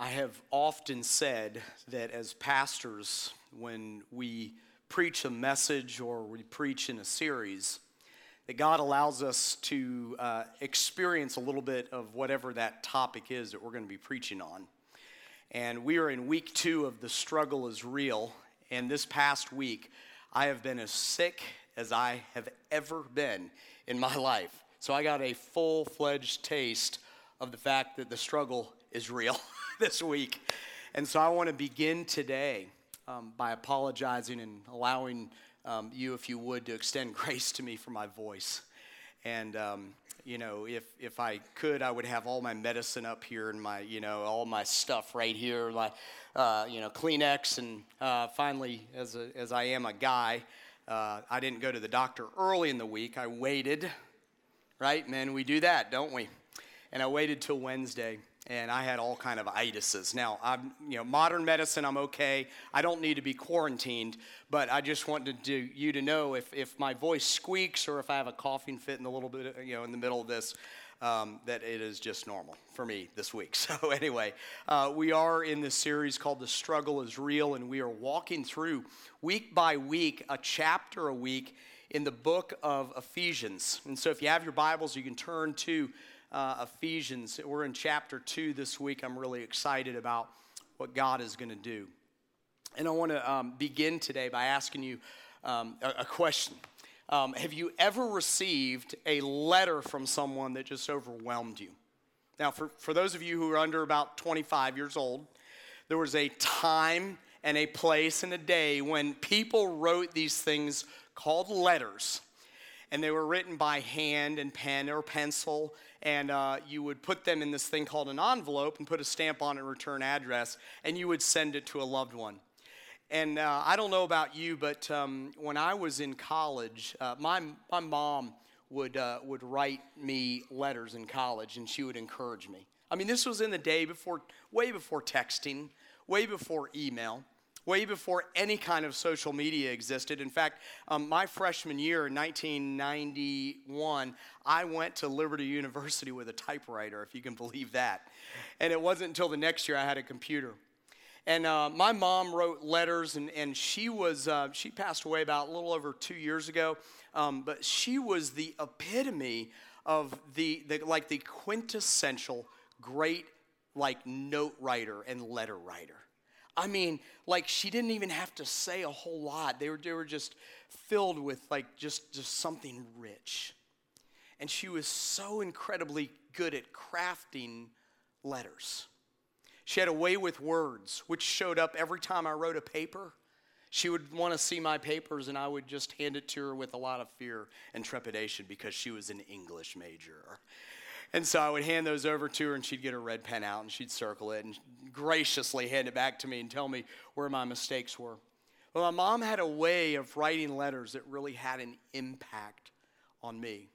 I have often said that as pastors, when we preach a message or we preach in a series, that God allows us to uh, experience a little bit of whatever that topic is that we're going to be preaching on. And we are in week two of The Struggle is Real. And this past week, I have been as sick as I have ever been in my life. So I got a full fledged taste of the fact that the struggle is real this week. And so I want to begin today um, by apologizing and allowing um, you, if you would, to extend grace to me for my voice. And, um, you know, if, if I could, I would have all my medicine up here and my, you know, all my stuff right here, like, uh, you know, Kleenex. And uh, finally, as, a, as I am a guy, uh, I didn't go to the doctor early in the week. I waited, right? Men, we do that, don't we? And I waited till Wednesday and I had all kind of itises. Now, I'm, you know, modern medicine, I'm okay. I don't need to be quarantined, but I just wanted to, you to know if, if my voice squeaks or if I have a coughing fit in a little bit, you know, in the middle of this, um, that it is just normal for me this week. So anyway, uh, we are in this series called "The Struggle Is Real," and we are walking through week by week, a chapter a week in the book of Ephesians. And so, if you have your Bibles, you can turn to uh, Ephesians. We're in chapter 2 this week. I'm really excited about what God is going to do. And I want to um, begin today by asking you um, a, a, question. Um, have you ever received a letter from someone that just overwhelmed you? Now, for, for those of you who are under about 25 years old, there was a time and a place and a day when people wrote these things called letters. And they were written by hand and pen or pencil, and uh, you would put them in this thing called an envelope and put a stamp on it, return address, and you would send it to a loved one. And uh, I don't know about you, but um, when I was in college, uh, my, my mom would, uh, would write me letters in college, and she would encourage me. I mean, this was in the day before, way before texting, way before email way before any kind of social media existed. In fact, um, my freshman year in 1991, I went to Liberty University with a typewriter, if you can believe that. And it wasn't until the next year I had a computer. And uh, my mom wrote letters, and, and she was uh, she passed away about a little over two years ago. Um, but she was the epitome of the, the like the quintessential great like note writer and letter writer. I mean, like she didn't even have to say a whole lot. They were, they were just filled with like just, just something rich. And she was so incredibly good at crafting letters. She had a way with words, which showed up every time I wrote a paper. She would want to see my papers, and I would just hand it to her with a lot of fear and trepidation because she was an English major. And so I would hand those over to her, and she'd get her red pen out and she'd circle it and graciously hand it back to me and tell me where my mistakes were. Well, my mom had a way of writing letters that really had an impact on me.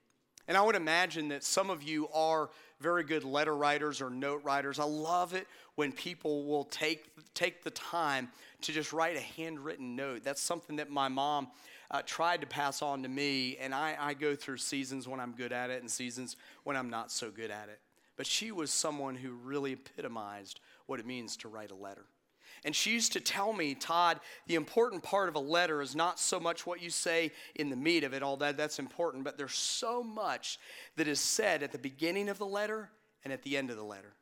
And I would imagine that some of you are very good letter writers or note writers. I love it when people will take, take the time to just write a handwritten note. That's something that my mom uh, tried to pass on to me, and I, I go through seasons when I'm good at it and seasons when I'm not so good at it. But she was someone who really epitomized what it means to write a letter. And she used to tell me, Todd, the important part of a letter is not so much what you say in the meat of it, all that, that's important, but there's so much that is said at the beginning of the letter and at the end of the letter.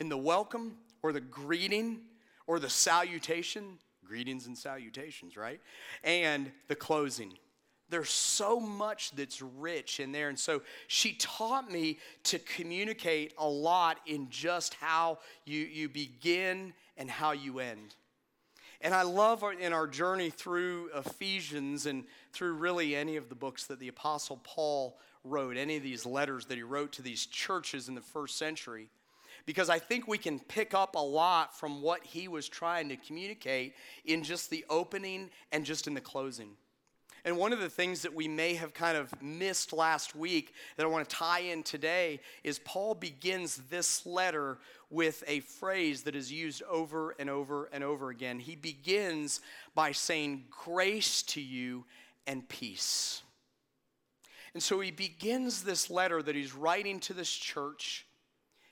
In the welcome or the greeting or the salutation, greetings and salutations, right? And the closing. There's so much that's rich in there. And so she taught me to communicate a lot in just how you, you begin and how you end. And I love our, in our journey through Ephesians and through really any of the books that the Apostle Paul wrote, any of these letters that he wrote to these churches in the first century, because I think we can pick up a lot from what he was trying to communicate in just the opening and just in the closing. And one of the things that we may have kind of missed last week that I want to tie in today is Paul begins this letter with a phrase that is used over and over and over again. He begins by saying, Grace to you and peace. And so he begins this letter that he's writing to this church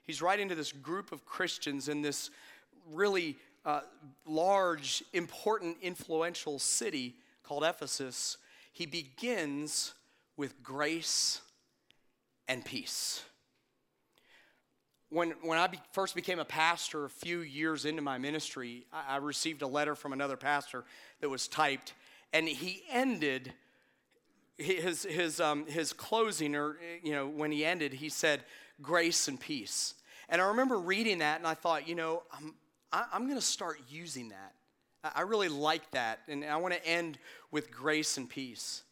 He's writing to this group of Christians in this really uh, large, important, influential city called Ephesus, he begins with grace and peace. When, when I be, first became a pastor a few years into my ministry, I, I received a letter from another pastor that was typed, and he ended his, his, um, his closing, or, you know, when he ended, he said, grace and peace. And I remember reading that, and I thought, you know, I'm, I, am i am going to start using that. I really like that, and I want to end with grace and peace.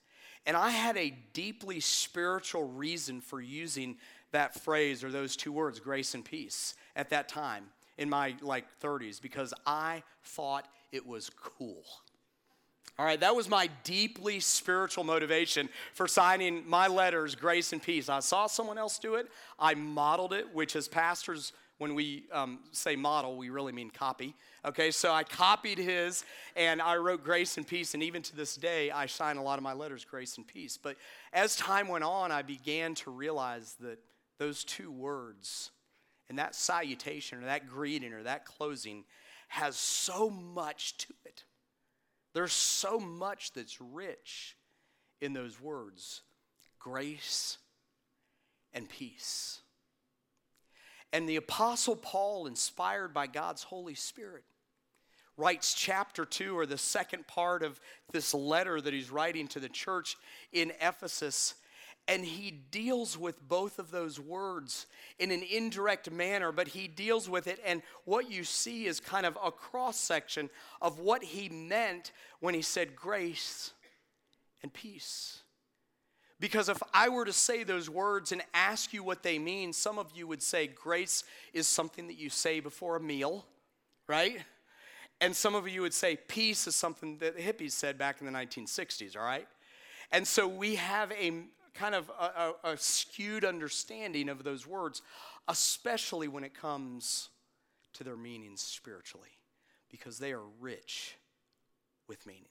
And I had a deeply spiritual reason for using that phrase or those two words, grace and peace, at that time in my like 30s because I thought it was cool. All right, that was my deeply spiritual motivation for signing my letters, Grace and Peace. I saw someone else do it, I modeled it, which as pastors, when we um, say model, we really mean copy. Okay, so I copied his and I wrote Grace and Peace, and even to this day, I sign a lot of my letters, Grace and Peace. But as time went on, I began to realize that those two words and that salutation or that greeting or that closing has so much to it. There's so much that's rich in those words grace and peace. And the Apostle Paul, inspired by God's Holy Spirit, writes chapter 2 or the second part of this letter that he's writing to the church in Ephesus and he deals with both of those words in an indirect manner, but he deals with it. And what you see is kind of a cross section of what he meant when he said grace and peace. Because if I were to say those words and ask you what they mean, some of you would say grace is something that you say before a meal, right? And some of you would say peace is something that the hippies said back in the 1960s, all right? And so we have a, kind of a, a, a skewed understanding of those words, especially when it comes to their meanings spiritually, because they are rich with meaning.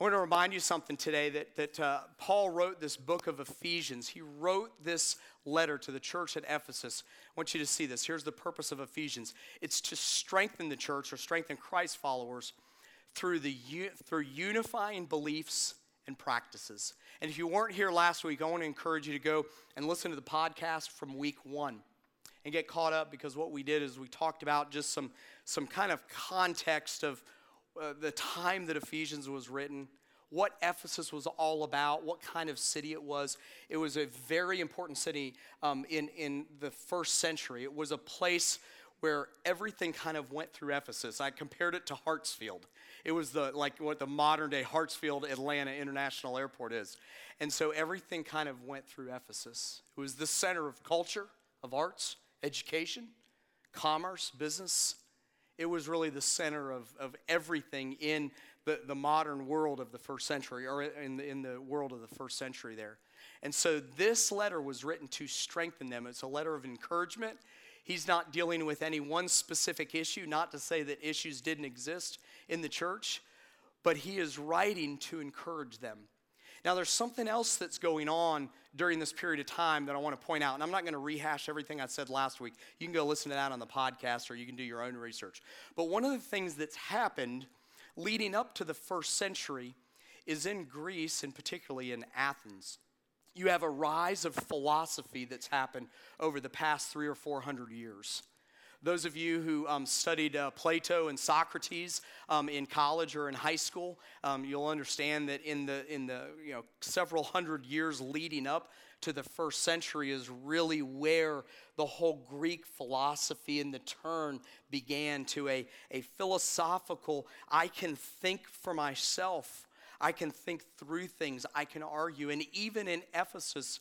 I want to remind you something today that, that uh, Paul wrote this book of Ephesians. He wrote this letter to the church at Ephesus. I want you to see this. Here's the purpose of Ephesians it's to strengthen the church or strengthen Christ followers through, the, through unifying beliefs and practices. And if you weren't here last week, I want to encourage you to go and listen to the podcast from week one and get caught up because what we did is we talked about just some, some kind of context of uh, the time that Ephesians was written, what Ephesus was all about, what kind of city it was. It was a very important city um, in, in the first century. It was a place where everything kind of went through Ephesus. I compared it to Hartsfield. It was the like what the modern day Hartsfield Atlanta International Airport is. And so everything kind of went through Ephesus. It was the center of culture, of arts, education, commerce, business. It was really the center of, of everything in the, the modern world of the first century, or in the, in the world of the first century there. And so this letter was written to strengthen them. It's a letter of encouragement. He's not dealing with any one specific issue, not to say that issues didn't exist in the church, but he is writing to encourage them. Now, there's something else that's going on during this period of time that I want to point out, and I'm not going to rehash everything I said last week. You can go listen to that on the podcast or you can do your own research. But one of the things that's happened leading up to the first century is in Greece, and particularly in Athens. You have a rise of philosophy that's happened over the past three or four hundred years. Those of you who um, studied uh, Plato and Socrates um, in college or in high school, um, you'll understand that in the, in the you know, several hundred years leading up to the first century is really where the whole Greek philosophy and the turn began to a, a philosophical, I can think for myself, I can think through things, I can argue. And even in Ephesus,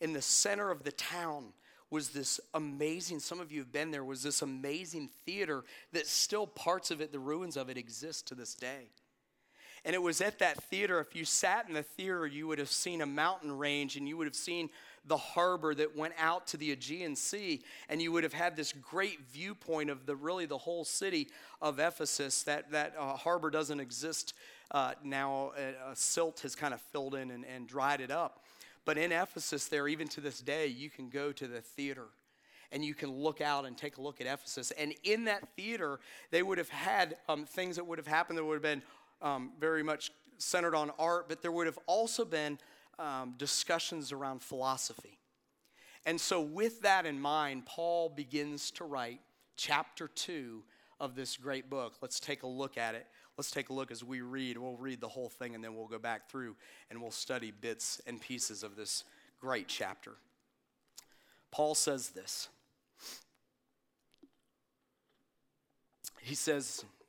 in the center of the town, was this amazing, some of you have been there, was this amazing theater that still parts of it, the ruins of it, exist to this day. And it was at that theater, if you sat in the theater, you would have seen a mountain range and you would have seen the harbor that went out to the Aegean Sea. And you would have had this great viewpoint of the really the whole city of Ephesus. That, that uh, harbor doesn't exist uh, now. Uh, silt has kind of filled in and, and dried it up. But in Ephesus, there, even to this day, you can go to the theater and you can look out and take a look at Ephesus. And in that theater, they would have had um, things that would have happened that would have been um, very much centered on art, but there would have also been um, discussions around philosophy. And so, with that in mind, Paul begins to write chapter two of this great book. Let's take a look at it. Let's take a look as we read. We'll read the whole thing and then we'll go back through and we'll study bits and pieces of this great chapter. Paul says this. He says,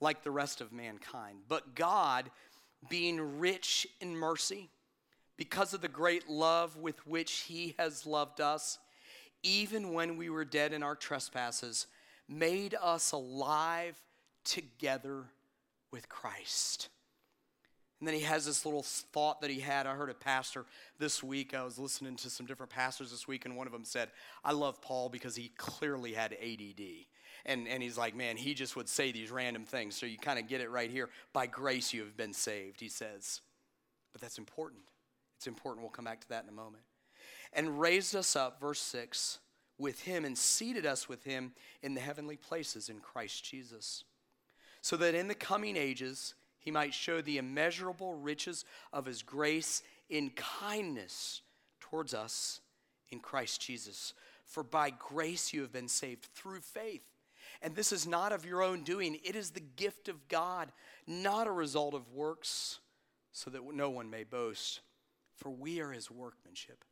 like the rest of mankind. But God, being rich in mercy, because of the great love with which He has loved us, even when we were dead in our trespasses, made us alive together with Christ. And then he has this little thought that he had. I heard a pastor this week. I was listening to some different pastors this week, and one of them said, I love Paul because he clearly had ADD. And, and he's like, man, he just would say these random things. So you kind of get it right here. By grace, you have been saved, he says. But that's important. It's important. We'll come back to that in a moment. And raised us up, verse 6, with him and seated us with him in the heavenly places in Christ Jesus so that in the coming ages he might show the immeasurable riches of his grace in kindness towards us in Christ Jesus. For by grace you have been saved through faith. And this is not of your own doing, it is the gift of God, not a result of works, so that no one may boast. For we are his workmanship,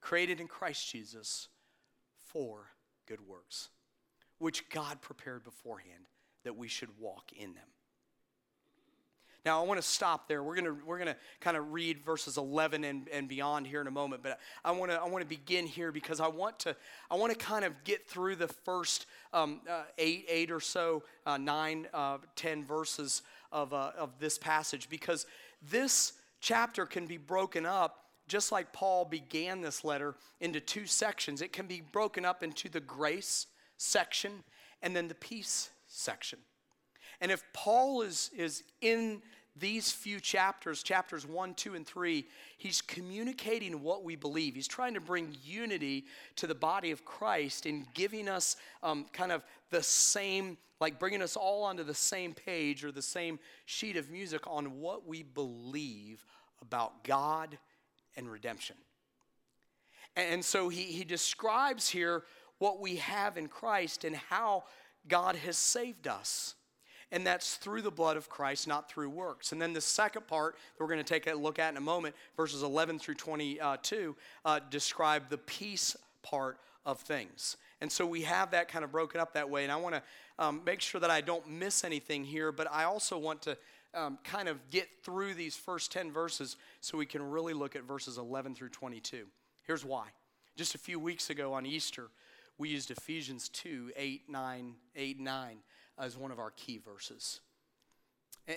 created in Christ Jesus for good works, which God prepared beforehand that we should walk in them. Now, I want to stop there. We're going to, we're going to kind of read verses 11 and, and beyond here in a moment, but I want to, I want to begin here because I want to, I want to kind of get through the first um, uh, eight, eight or so, uh, nine, uh, ten verses of, uh, of this passage because this chapter can be broken up just like Paul began this letter into two sections. It can be broken up into the grace section and then the peace section. And if Paul is, is in these few chapters, chapters 1, 2, and 3, he's communicating what we believe. He's trying to bring unity to the body of Christ and giving us um, kind of the same, like bringing us all onto the same page or the same sheet of music on what we believe about God and redemption. And so he, he describes here what we have in Christ and how God has saved us. And that's through the blood of Christ, not through works. And then the second part that we're going to take a look at in a moment, verses 11 through 22, uh, describe the peace part of things. And so we have that kind of broken up that way. And I want to um, make sure that I don't miss anything here, but I also want to um, kind of get through these first 10 verses so we can really look at verses 11 through 22. Here's why. Just a few weeks ago on Easter, we used Ephesians 2 8, 9, 8, 9 as one of our key verses.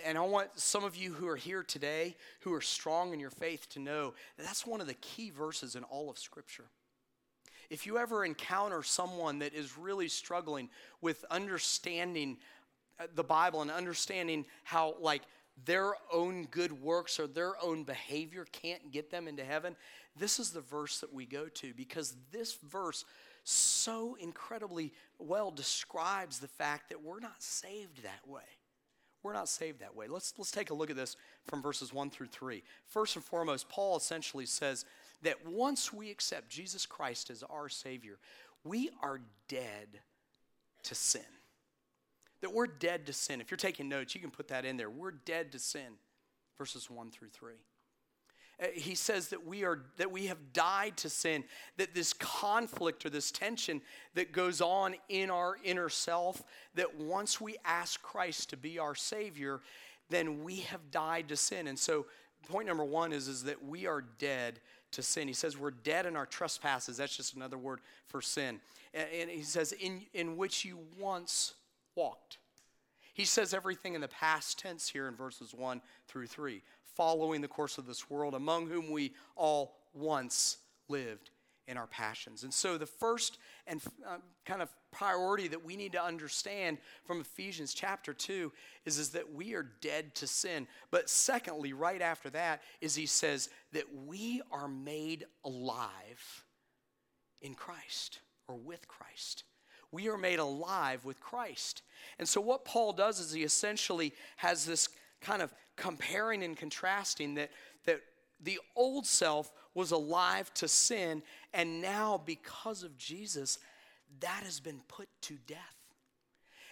And I want some of you who are here today, who are strong in your faith, to know that that's one of the key verses in all of Scripture. If you ever encounter someone that is really struggling with understanding uh, the Bible and understanding how, like, their own good works or their own behavior can't get them into heaven, this is the verse that we go to because this verse so incredibly well describes the fact that we're not saved that way. We're not saved that way. Let's, let's take a look at this from verses 1 through 3. First and foremost, Paul essentially says that once we accept Jesus Christ as our Savior, we are dead to sin. That we're dead to sin. If you're taking notes, you can put that in there. We're dead to sin, verses 1 through 3. Uh, he says that we are that we have died to sin that this conflict or this tension that goes on in our inner self that once we ask christ to be our savior then we have died to sin and so point number one is, is that we are dead to sin. He says we're dead in our trespasses. That's just another word for sin. And, and he says, in, in which you once walked. He says everything in the past tense here in verses 1 through 3, following the course of this world, among whom we all once lived in our passions. And so, the first and uh, kind of priority that we need to understand from Ephesians chapter 2 is, is that we are dead to sin. But secondly, right after that, is he says that we are made alive in Christ or with Christ. We are made alive with Christ. And so, what Paul does is he essentially has this kind of comparing and contrasting that, that the old self was alive to sin, and now because of Jesus, that has been put to death.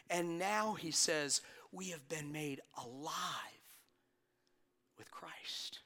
And now he says, we have been made alive with Christ.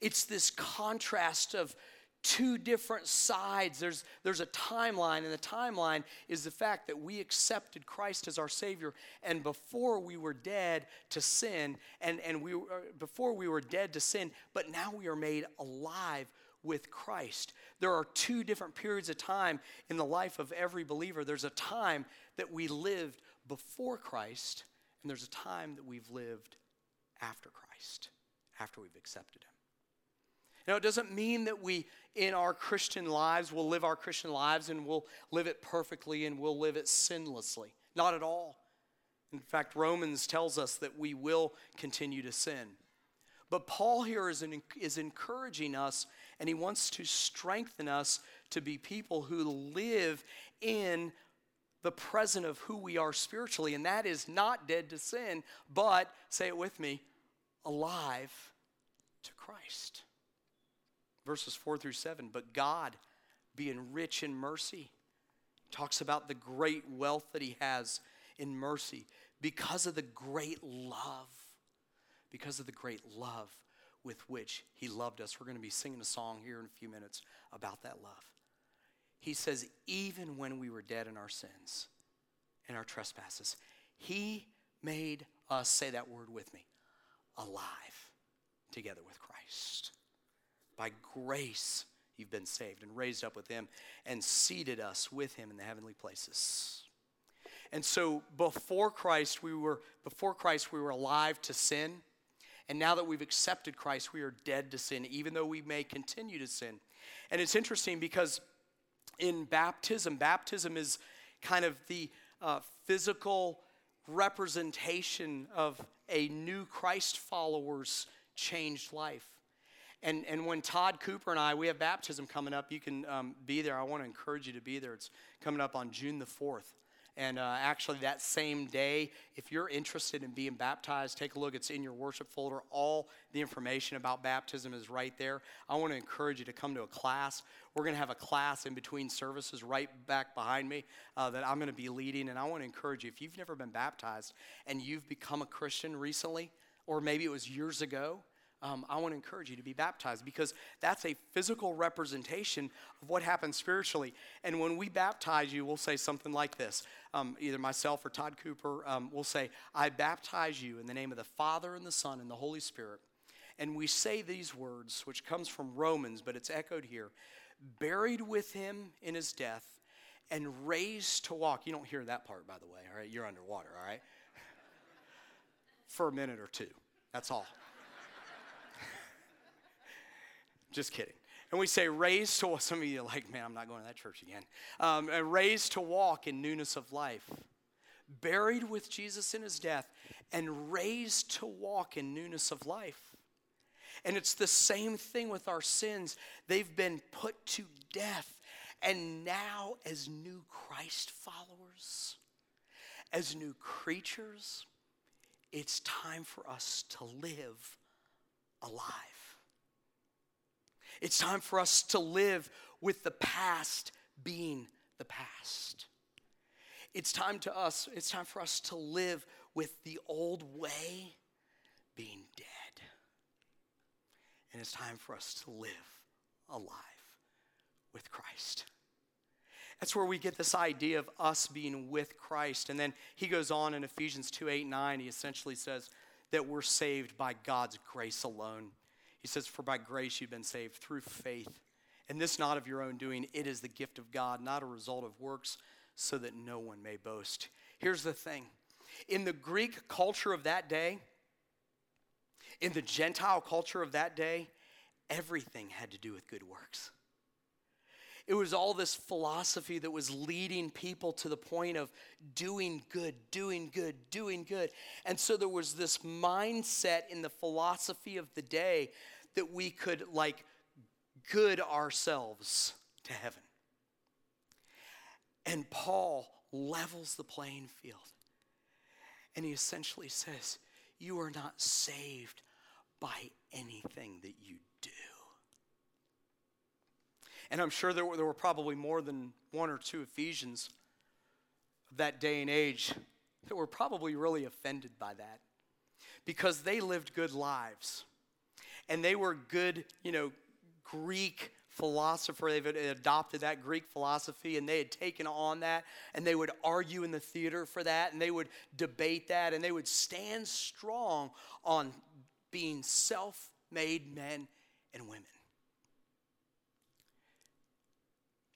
It's this contrast of two different sides. There's, there's a timeline, and the timeline is the fact that we accepted Christ as our Savior, and before we were dead to sin, and, and we, uh, before we were dead to sin, but now we are made alive with Christ. There are two different periods of time in the life of every believer. There's a time that we lived before Christ, and there's a time that we've lived after Christ, after we've accepted Him. Now, it doesn't mean that we, in our Christian lives, will live our Christian lives and we'll live it perfectly and we'll live it sinlessly. Not at all. In fact, Romans tells us that we will continue to sin. But Paul here is, an, is encouraging us and he wants to strengthen us to be people who live in the present of who we are spiritually. And that is not dead to sin, but, say it with me, alive to Christ verses 4 through 7. But God, being rich in mercy, talks about the great wealth that He has in mercy because of the great love. Because of the great love with which He loved us. We're going to be singing a song here in a few minutes about that love. He says, even when we were dead in our sins and our trespasses, He made us, say that word with me, alive together with Christ. By grace, you've been saved and raised up with him and seated us with him in the heavenly places. And so before Christ, we were before Christ we were alive to sin. And now that we've accepted Christ, we are dead to sin, even though we may continue to sin. And it's interesting because in baptism, baptism is kind of the uh, physical representation of a new Christ follower's changed life. And, and when Todd Cooper and I, we have baptism coming up, you can um, be there. I want to encourage you to be there. It's coming up on June the 4th. And uh, actually, that same day, if you're interested in being baptized, take a look. It's in your worship folder. All the information about baptism is right there. I want to encourage you to come to a class. We're going to have a class in between services right back behind me uh, that I'm going to be leading. And I want to encourage you if you've never been baptized and you've become a Christian recently, or maybe it was years ago, um, I want to encourage you to be baptized because that's a physical representation of what happens spiritually. And when we baptize you, we'll say something like this um, either myself or Todd Cooper um, will say, I baptize you in the name of the Father and the Son and the Holy Spirit. And we say these words, which comes from Romans, but it's echoed here buried with him in his death and raised to walk. You don't hear that part, by the way, all right? You're underwater, all right? For a minute or two. That's all. Just kidding. And we say raised to, some of you are like, man, I'm not going to that church again. Um, raised to walk in newness of life. Buried with Jesus in his death and raised to walk in newness of life. And it's the same thing with our sins. They've been put to death. And now, as new Christ followers, as new creatures, it's time for us to live alive. It's time for us to live with the past being the past. It's time to us, it's time for us to live with the old way being dead. And it's time for us to live alive with Christ. That's where we get this idea of us being with Christ. And then he goes on in Ephesians 2 8 9, he essentially says that we're saved by God's grace alone. He says, For by grace you've been saved through faith. And this not of your own doing, it is the gift of God, not a result of works, so that no one may boast. Here's the thing in the Greek culture of that day, in the Gentile culture of that day, everything had to do with good works. It was all this philosophy that was leading people to the point of doing good, doing good, doing good. And so there was this mindset in the philosophy of the day that we could, like, good ourselves to heaven. And Paul levels the playing field. And he essentially says, You are not saved by anything that you do. And I'm sure there were, there were probably more than one or two Ephesians of that day and age that were probably really offended by that because they lived good lives. And they were good, you know, Greek philosopher. They've adopted that Greek philosophy and they had taken on that and they would argue in the theater for that and they would debate that and they would stand strong on being self made men and women.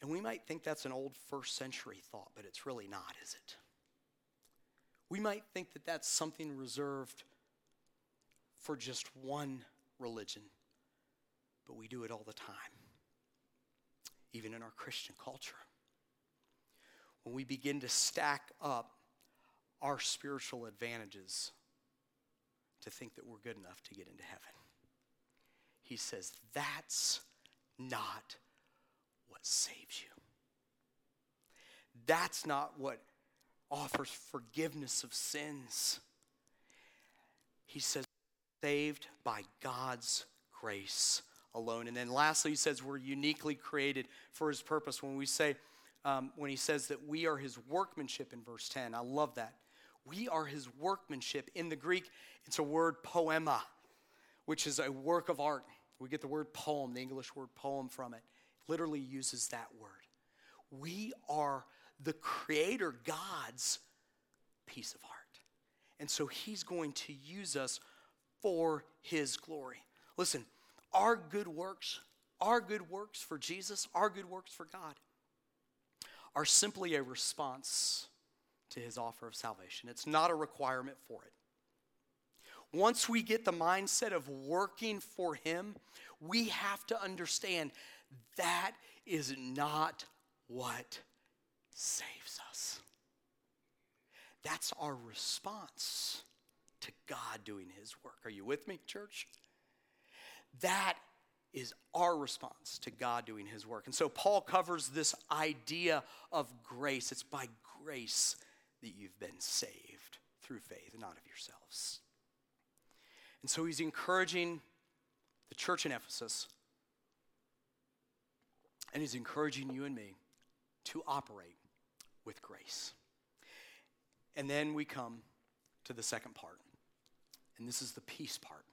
And we might think that's an old first century thought, but it's really not, is it? We might think that that's something reserved for just one religion, but we do it all the time, even in our Christian culture. When we begin to stack up our spiritual advantages to think that we're good enough to get into heaven, he says that's not what saves you. That's not what offers forgiveness of sins. He says, saved by God's grace alone. And then lastly, he says we're uniquely created for his purpose. When we say, um, when he says that we are his workmanship in verse 10, I love that. We are his workmanship. In the Greek, it's a word poema, which is a work of art. We get the word poem, the English word poem from it literally uses that word. We are the Creator God's piece of art. And so He's going to use us for His glory. Listen, our good works, our good works for Jesus, our good works for God, are simply a response to His offer of salvation. It's not a requirement for it. Once we get the mindset of working for Him, we have to understand that is not what saves us. That's our response to God doing His work. Are you with me, church? That is our response to God doing His work. And so Paul covers this idea of grace. It's by grace that you've been saved through faith, not of yourselves. And so he's encouraging the church in Ephesus and He's encouraging you and me to operate with grace. And then we come to the second part, and this is the peace part.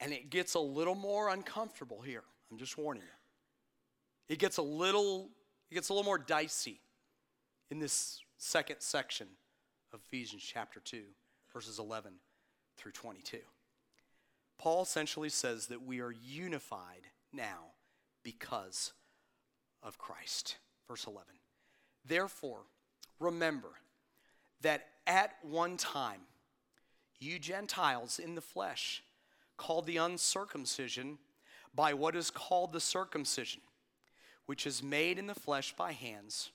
And it gets a little more uncomfortable here. I'm just warning you. It gets a little, it gets a little more dicey in this second section of Ephesians chapter 2, verses 11 through 22. Paul essentially says that we are unified now because of Christ. Verse 11. Therefore, remember that at one time, you Gentiles in the flesh, called the uncircumcision by what is called the circumcision, which is made in the flesh by hands,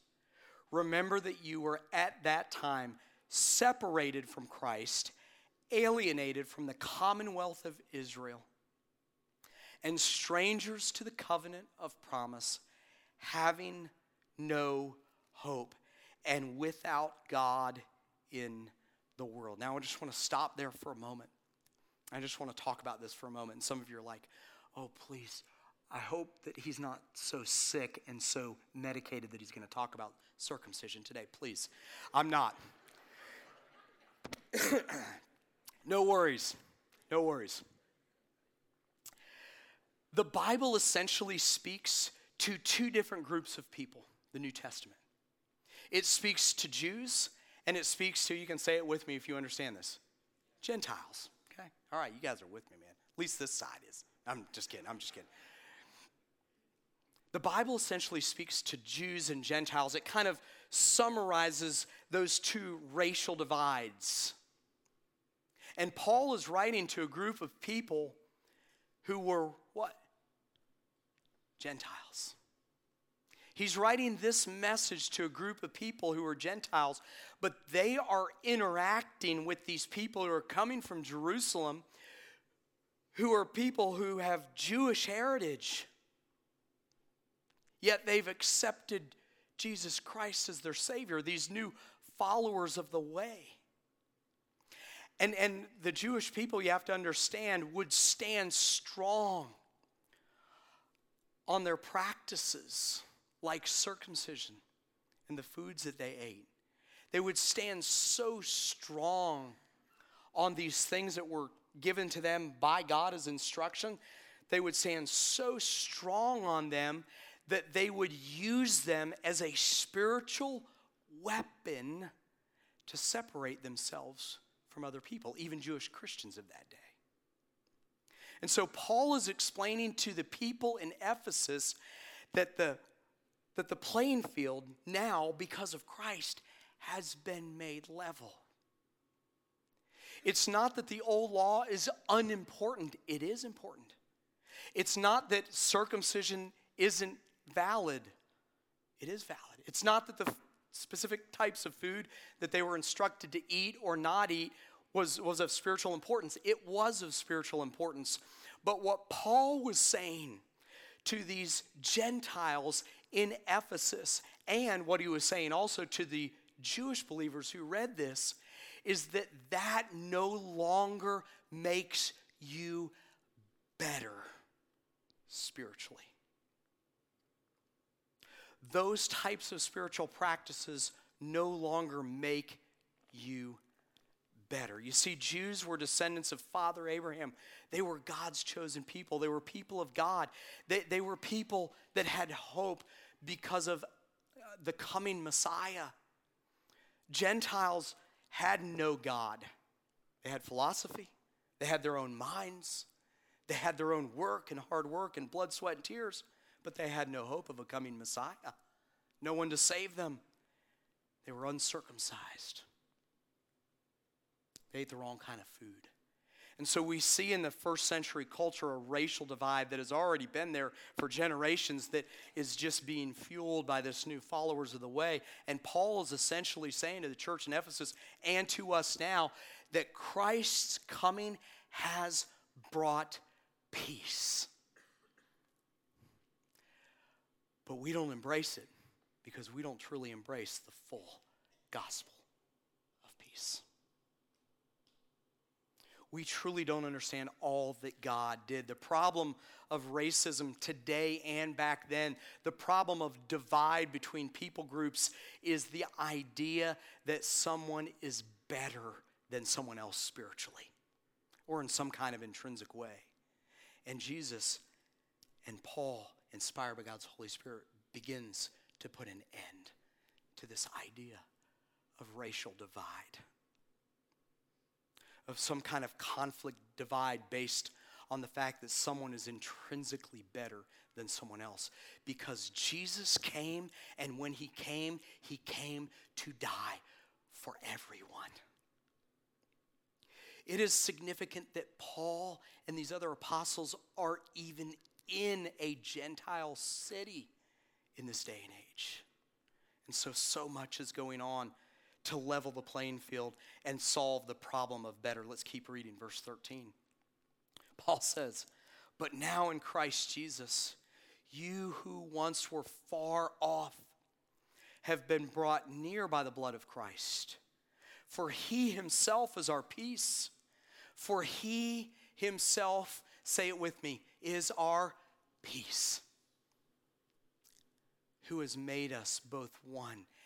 remember that you were at that time separated from Christ, alienated from the commonwealth of Israel, and strangers to the covenant of promise having no hope and without God in the world. Now, I just want to stop there for a moment. I just want to talk about this for a moment. And some of you are like, oh, please, I hope that he's not so sick and so medicated that he's going to talk about circumcision today. Please, I'm not. no worries. No worries. The Bible essentially speaks to two different groups of people, the New Testament. It speaks to Jews and it speaks to, you can say it with me if you understand this, Gentiles. Okay? All right, you guys are with me, man. At least this side is. I'm just kidding. I'm just kidding. The Bible essentially speaks to Jews and Gentiles. It kind of summarizes those two racial divides. And Paul is writing to a group of people who were? Gentiles. He's writing this message to a group of people who are Gentiles, but they are interacting with these people who are coming from Jerusalem, who are people who have Jewish heritage. Yet they've accepted Jesus Christ as their Savior, these new followers of the way. And, and the Jewish people, you have to understand, would stand strong on their practices like circumcision and the foods that they ate. They would stand so strong on these things that were given to them by God as instruction. They would stand so strong on them that they would use them as a spiritual weapon to separate themselves from other people, even Jewish Christians of that day. And so Paul is explaining to the people in Ephesus that the, that the playing field now, because of Christ, has been made level. It's not that the old law is unimportant, it is important. It's not that circumcision isn't valid. It is valid. It's not that the specific types of food that they were instructed to eat or not eat was, was of spiritual importance. It was of spiritual importance. But what Paul was saying to these Gentiles in Ephesus, and what he was saying also to the Jewish believers who read this, is that that no longer makes you better spiritually those types of spiritual practices no longer make you better. You see, Jews were descendants of Father Abraham. They were God's chosen people. They were people of God. They, they were people that had hope because of uh, the coming Messiah. Gentiles had no God. They had philosophy, they had their own minds, they had their own work and hard work and blood, sweat, and tears but they had no hope of a coming Messiah, no one to save them. They were uncircumcised. They ate the wrong kind of food. And so we see in the first century culture a racial divide that has already been there for generations that is just being fueled by this new followers of the way. And Paul is essentially saying to the church in Ephesus and to us now that Christ's coming has brought peace. But we don't embrace it because we don't truly embrace the full gospel of peace. We truly don't understand all that God did. The problem of racism today and back then, the problem of divide between people groups is the idea that someone is better than someone else spiritually or in some kind of intrinsic way. And Jesus and Paul inspired by God's Holy Spirit, begins to put an end to this idea of racial divide, of some kind of conflict divide based on the fact that someone is intrinsically better than someone else. Because Jesus came, and when he came, he came to die for everyone. It is significant that Paul and these other apostles are even in a Gentile city in this day and age. And so, so much is going on to level the playing field and solve the problem of better. Let's keep reading verse 13. Paul says, But now in Christ Jesus, you who once were far off have been brought near by the blood of Christ. For he himself is our peace. For he himself, say it with me, is our peace. Who has made us both one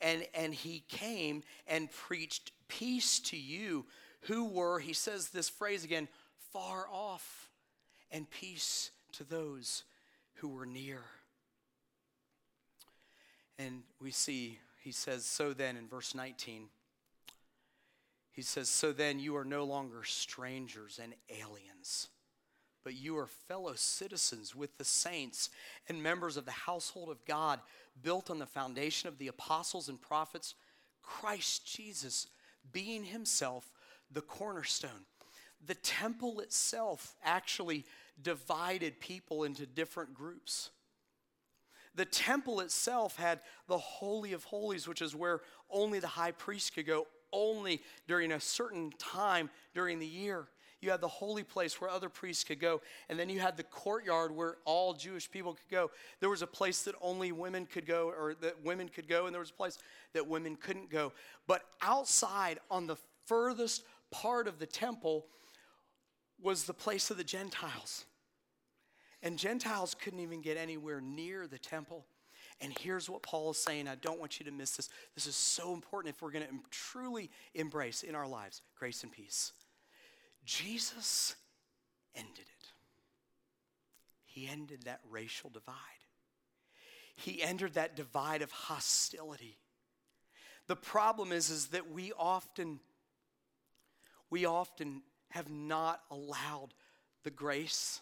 And, and he came and preached peace to you who were, he says this phrase again, far off, and peace to those who were near. And we see, he says, so then in verse 19, he says, So then you are no longer strangers and aliens, but you are fellow citizens with the saints and members of the household of God, built on the foundation of the apostles and prophets, Christ Jesus being himself the cornerstone. The temple itself actually divided people into different groups. The temple itself had the Holy of Holies, which is where only the high priest could go, only during a certain time during the year. You had the holy place where other priests could go, and then you had the courtyard where all Jewish people could go. There was a place that only women could go, or that women could go, and there was a place that women couldn't go. But outside, on the furthest part of the temple, was the place of the Gentiles. And Gentiles couldn't even get anywhere near the temple. And here's what Paul is saying. I don't want you to miss this. This is so important if we're going to truly embrace in our lives grace and peace. Jesus ended it. He ended that racial divide. He ended that divide of hostility. The problem is, is that we often, we often have not allowed the grace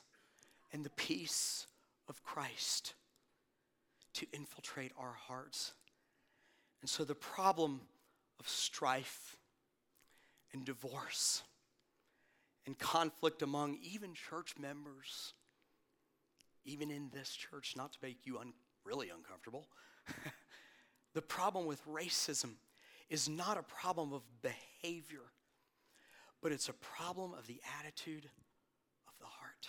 and the peace of Christ to infiltrate our hearts. And so the problem of strife and divorce and conflict among even church members, even in this church, not to make you un- really uncomfortable, the problem with racism is not a problem of behavior, but it's a problem of the attitude of the heart.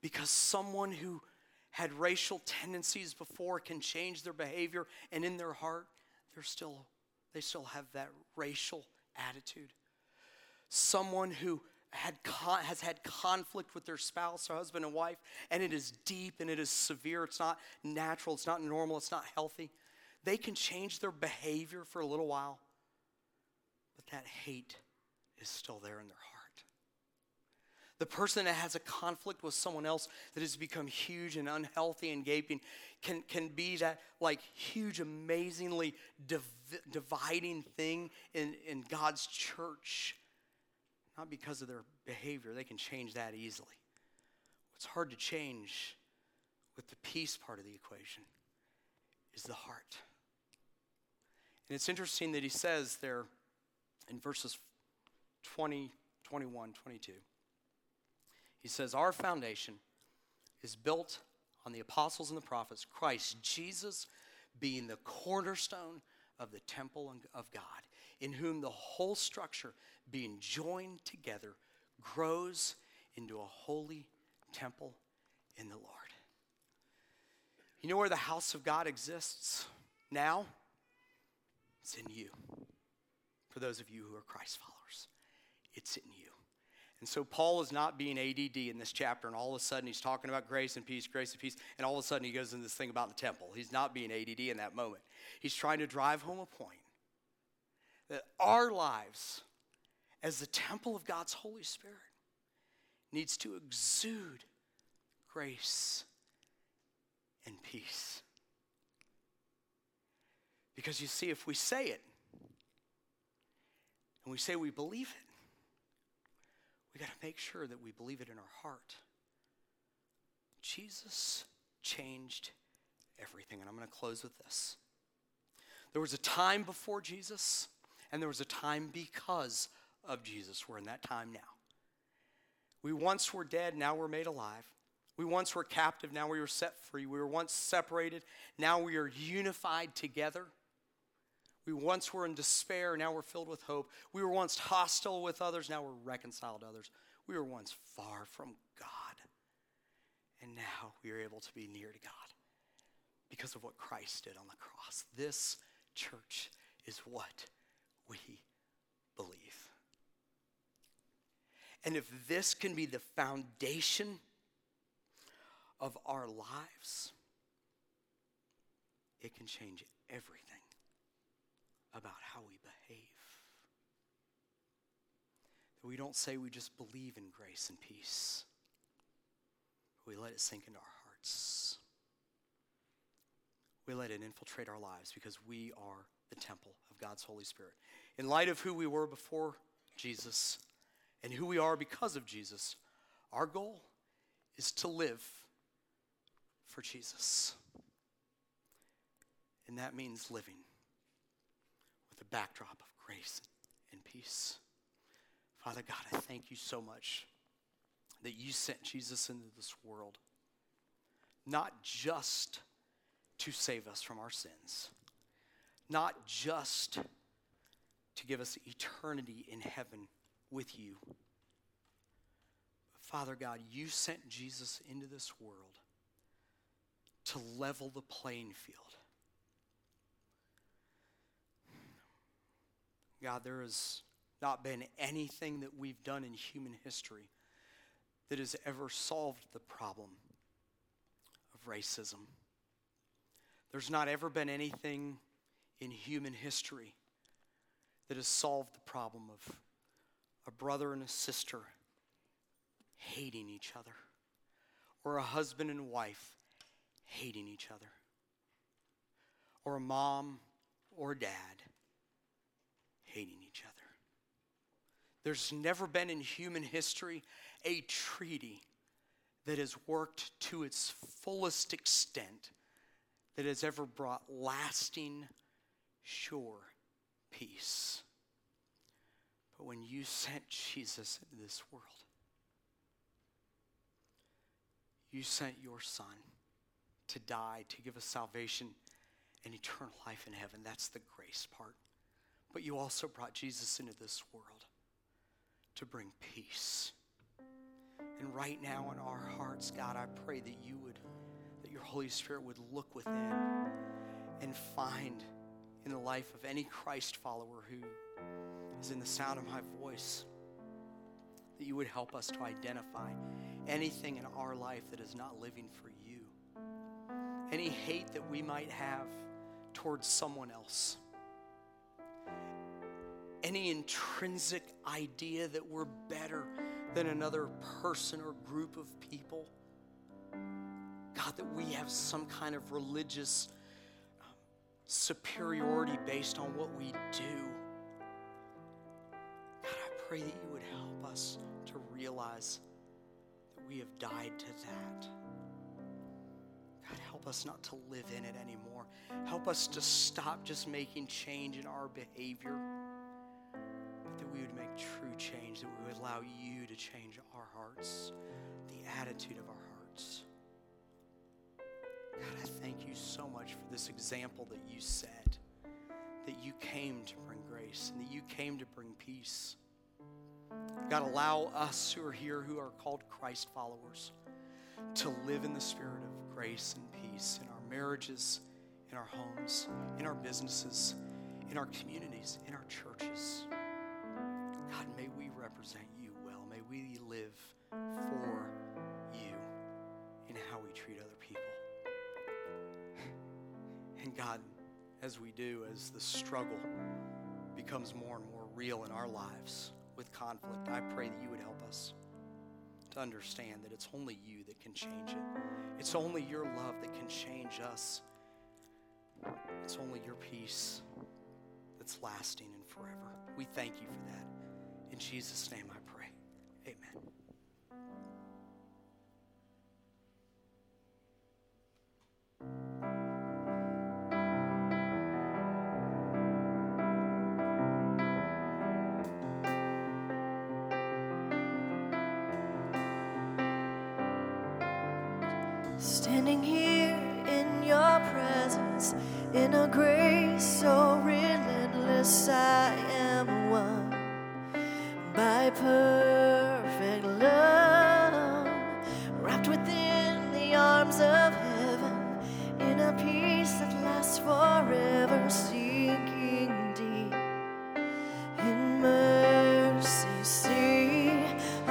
because someone who had racial tendencies before can change their behavior and in their heart they're still they still have that racial attitude someone who had con- has had conflict with their spouse or husband and wife and it is deep and it is severe. It's not natural. It's not normal. It's not healthy. They can change their behavior for a little while but that hate is still there in their heart. The person that has a conflict with someone else that has become huge and unhealthy and gaping can, can be that like huge, amazingly div- dividing thing in, in God's church. Not because of their behavior, they can change that easily. What's hard to change with the peace part of the equation is the heart. And it's interesting that he says there in verses 20, 21, 22. He says, Our foundation is built on the apostles and the prophets, Christ Jesus being the cornerstone of the temple of God, in whom the whole structure, being joined together, grows into a holy temple in the Lord. You know where the house of God exists now? It's in you. For those of you who are Christ followers, it's in you. And so Paul is not being ADD in this chapter, and all of a sudden he's talking about grace and peace, grace and peace, and all of a sudden he goes into this thing about the temple. He's not being ADD in that moment. He's trying to drive home a point that our lives, as the temple of God's Holy Spirit, needs to exude grace and peace. Because you see, if we say it, and we say we believe it, we got to make sure that we believe it in our heart. Jesus changed everything. And I'm going to close with this. There was a time before Jesus, and there was a time because of Jesus. We're in that time now. We once were dead, now we're made alive. We once were captive, now we were set free. We were once separated, now we are unified together. We once were in despair, now we're filled with hope. We were once hostile with others, now we're reconciled to others. We were once far from God, and now we are able to be near to God because of what Christ did on the cross. This church is what we And if this can be the foundation of our lives, it can change everything about how we behave. We don't say we just believe in grace and peace, we let it sink into our hearts. We let it infiltrate our lives because we are the temple of God's Holy Spirit. In light of who we were before Jesus and who we are because of Jesus, our goal is to live for Jesus. And that means living with a backdrop of grace and peace. Father God, I thank you so much that you sent Jesus into this world, not just to save us from our sins, not just to give us eternity in heaven with you. Father God, you sent Jesus into this world to level the playing field. God, there has not been anything that we've done in human history that has ever solved the problem of racism. There's not ever been anything in human history that has solved the problem of a brother and a sister hating each other, or a husband and wife hating each other, or a mom or dad hating each other. There's never been in human history a treaty that has worked to its fullest extent that has ever brought lasting, sure peace. But when you sent Jesus into this world, you sent your Son to die, to give us salvation and eternal life in heaven. That's the grace part. But you also brought Jesus into this world to bring peace. And right now in our hearts, God, I pray that you would, that your Holy Spirit would look within and find in the life of any Christ follower who is in the sound of my voice, that you would help us to identify anything in our life that is not living for you, any hate that we might have towards someone else, any intrinsic idea that we're better than another person or group of people. God, that we have some kind of religious um, superiority based on what we do. Pray that you would help us to realize that we have died to that. God, help us not to live in it anymore. Help us to stop just making change in our behavior, but that we would make true change, that we would allow you to change our hearts, the attitude of our hearts. God, I thank you so much for this example that you set, that you came to bring grace and that you came to bring peace. God, allow us who are here, who are called Christ followers, to live in the spirit of grace and peace in our marriages, in our homes, in our businesses, in our communities, in our churches. God, may we represent you well. May we live for you in how we treat other people. And God, as we do, as the struggle becomes more and more real in our lives with conflict, I pray that you would help us to understand that it's only you that can change it. It's only your love that can change us. It's only your peace that's lasting and forever. We thank you for that. In Jesus' name I pray. Amen.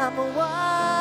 I'm a wild.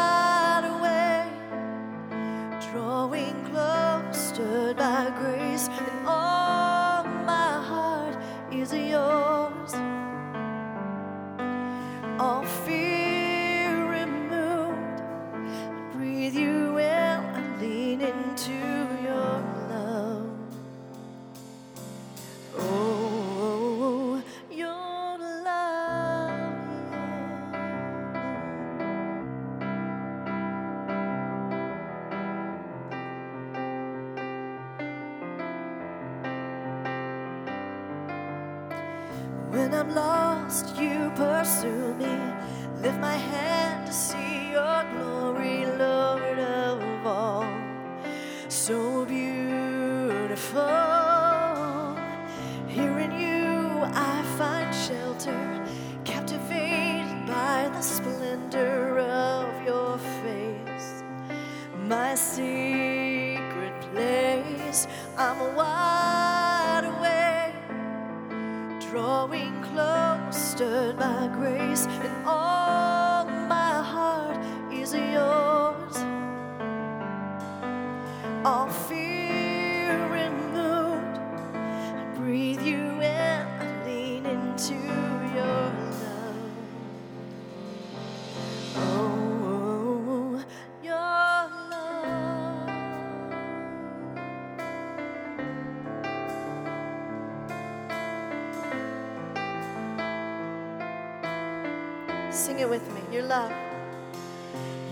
it with me. Your love.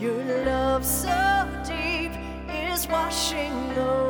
Your love so deep is washing over.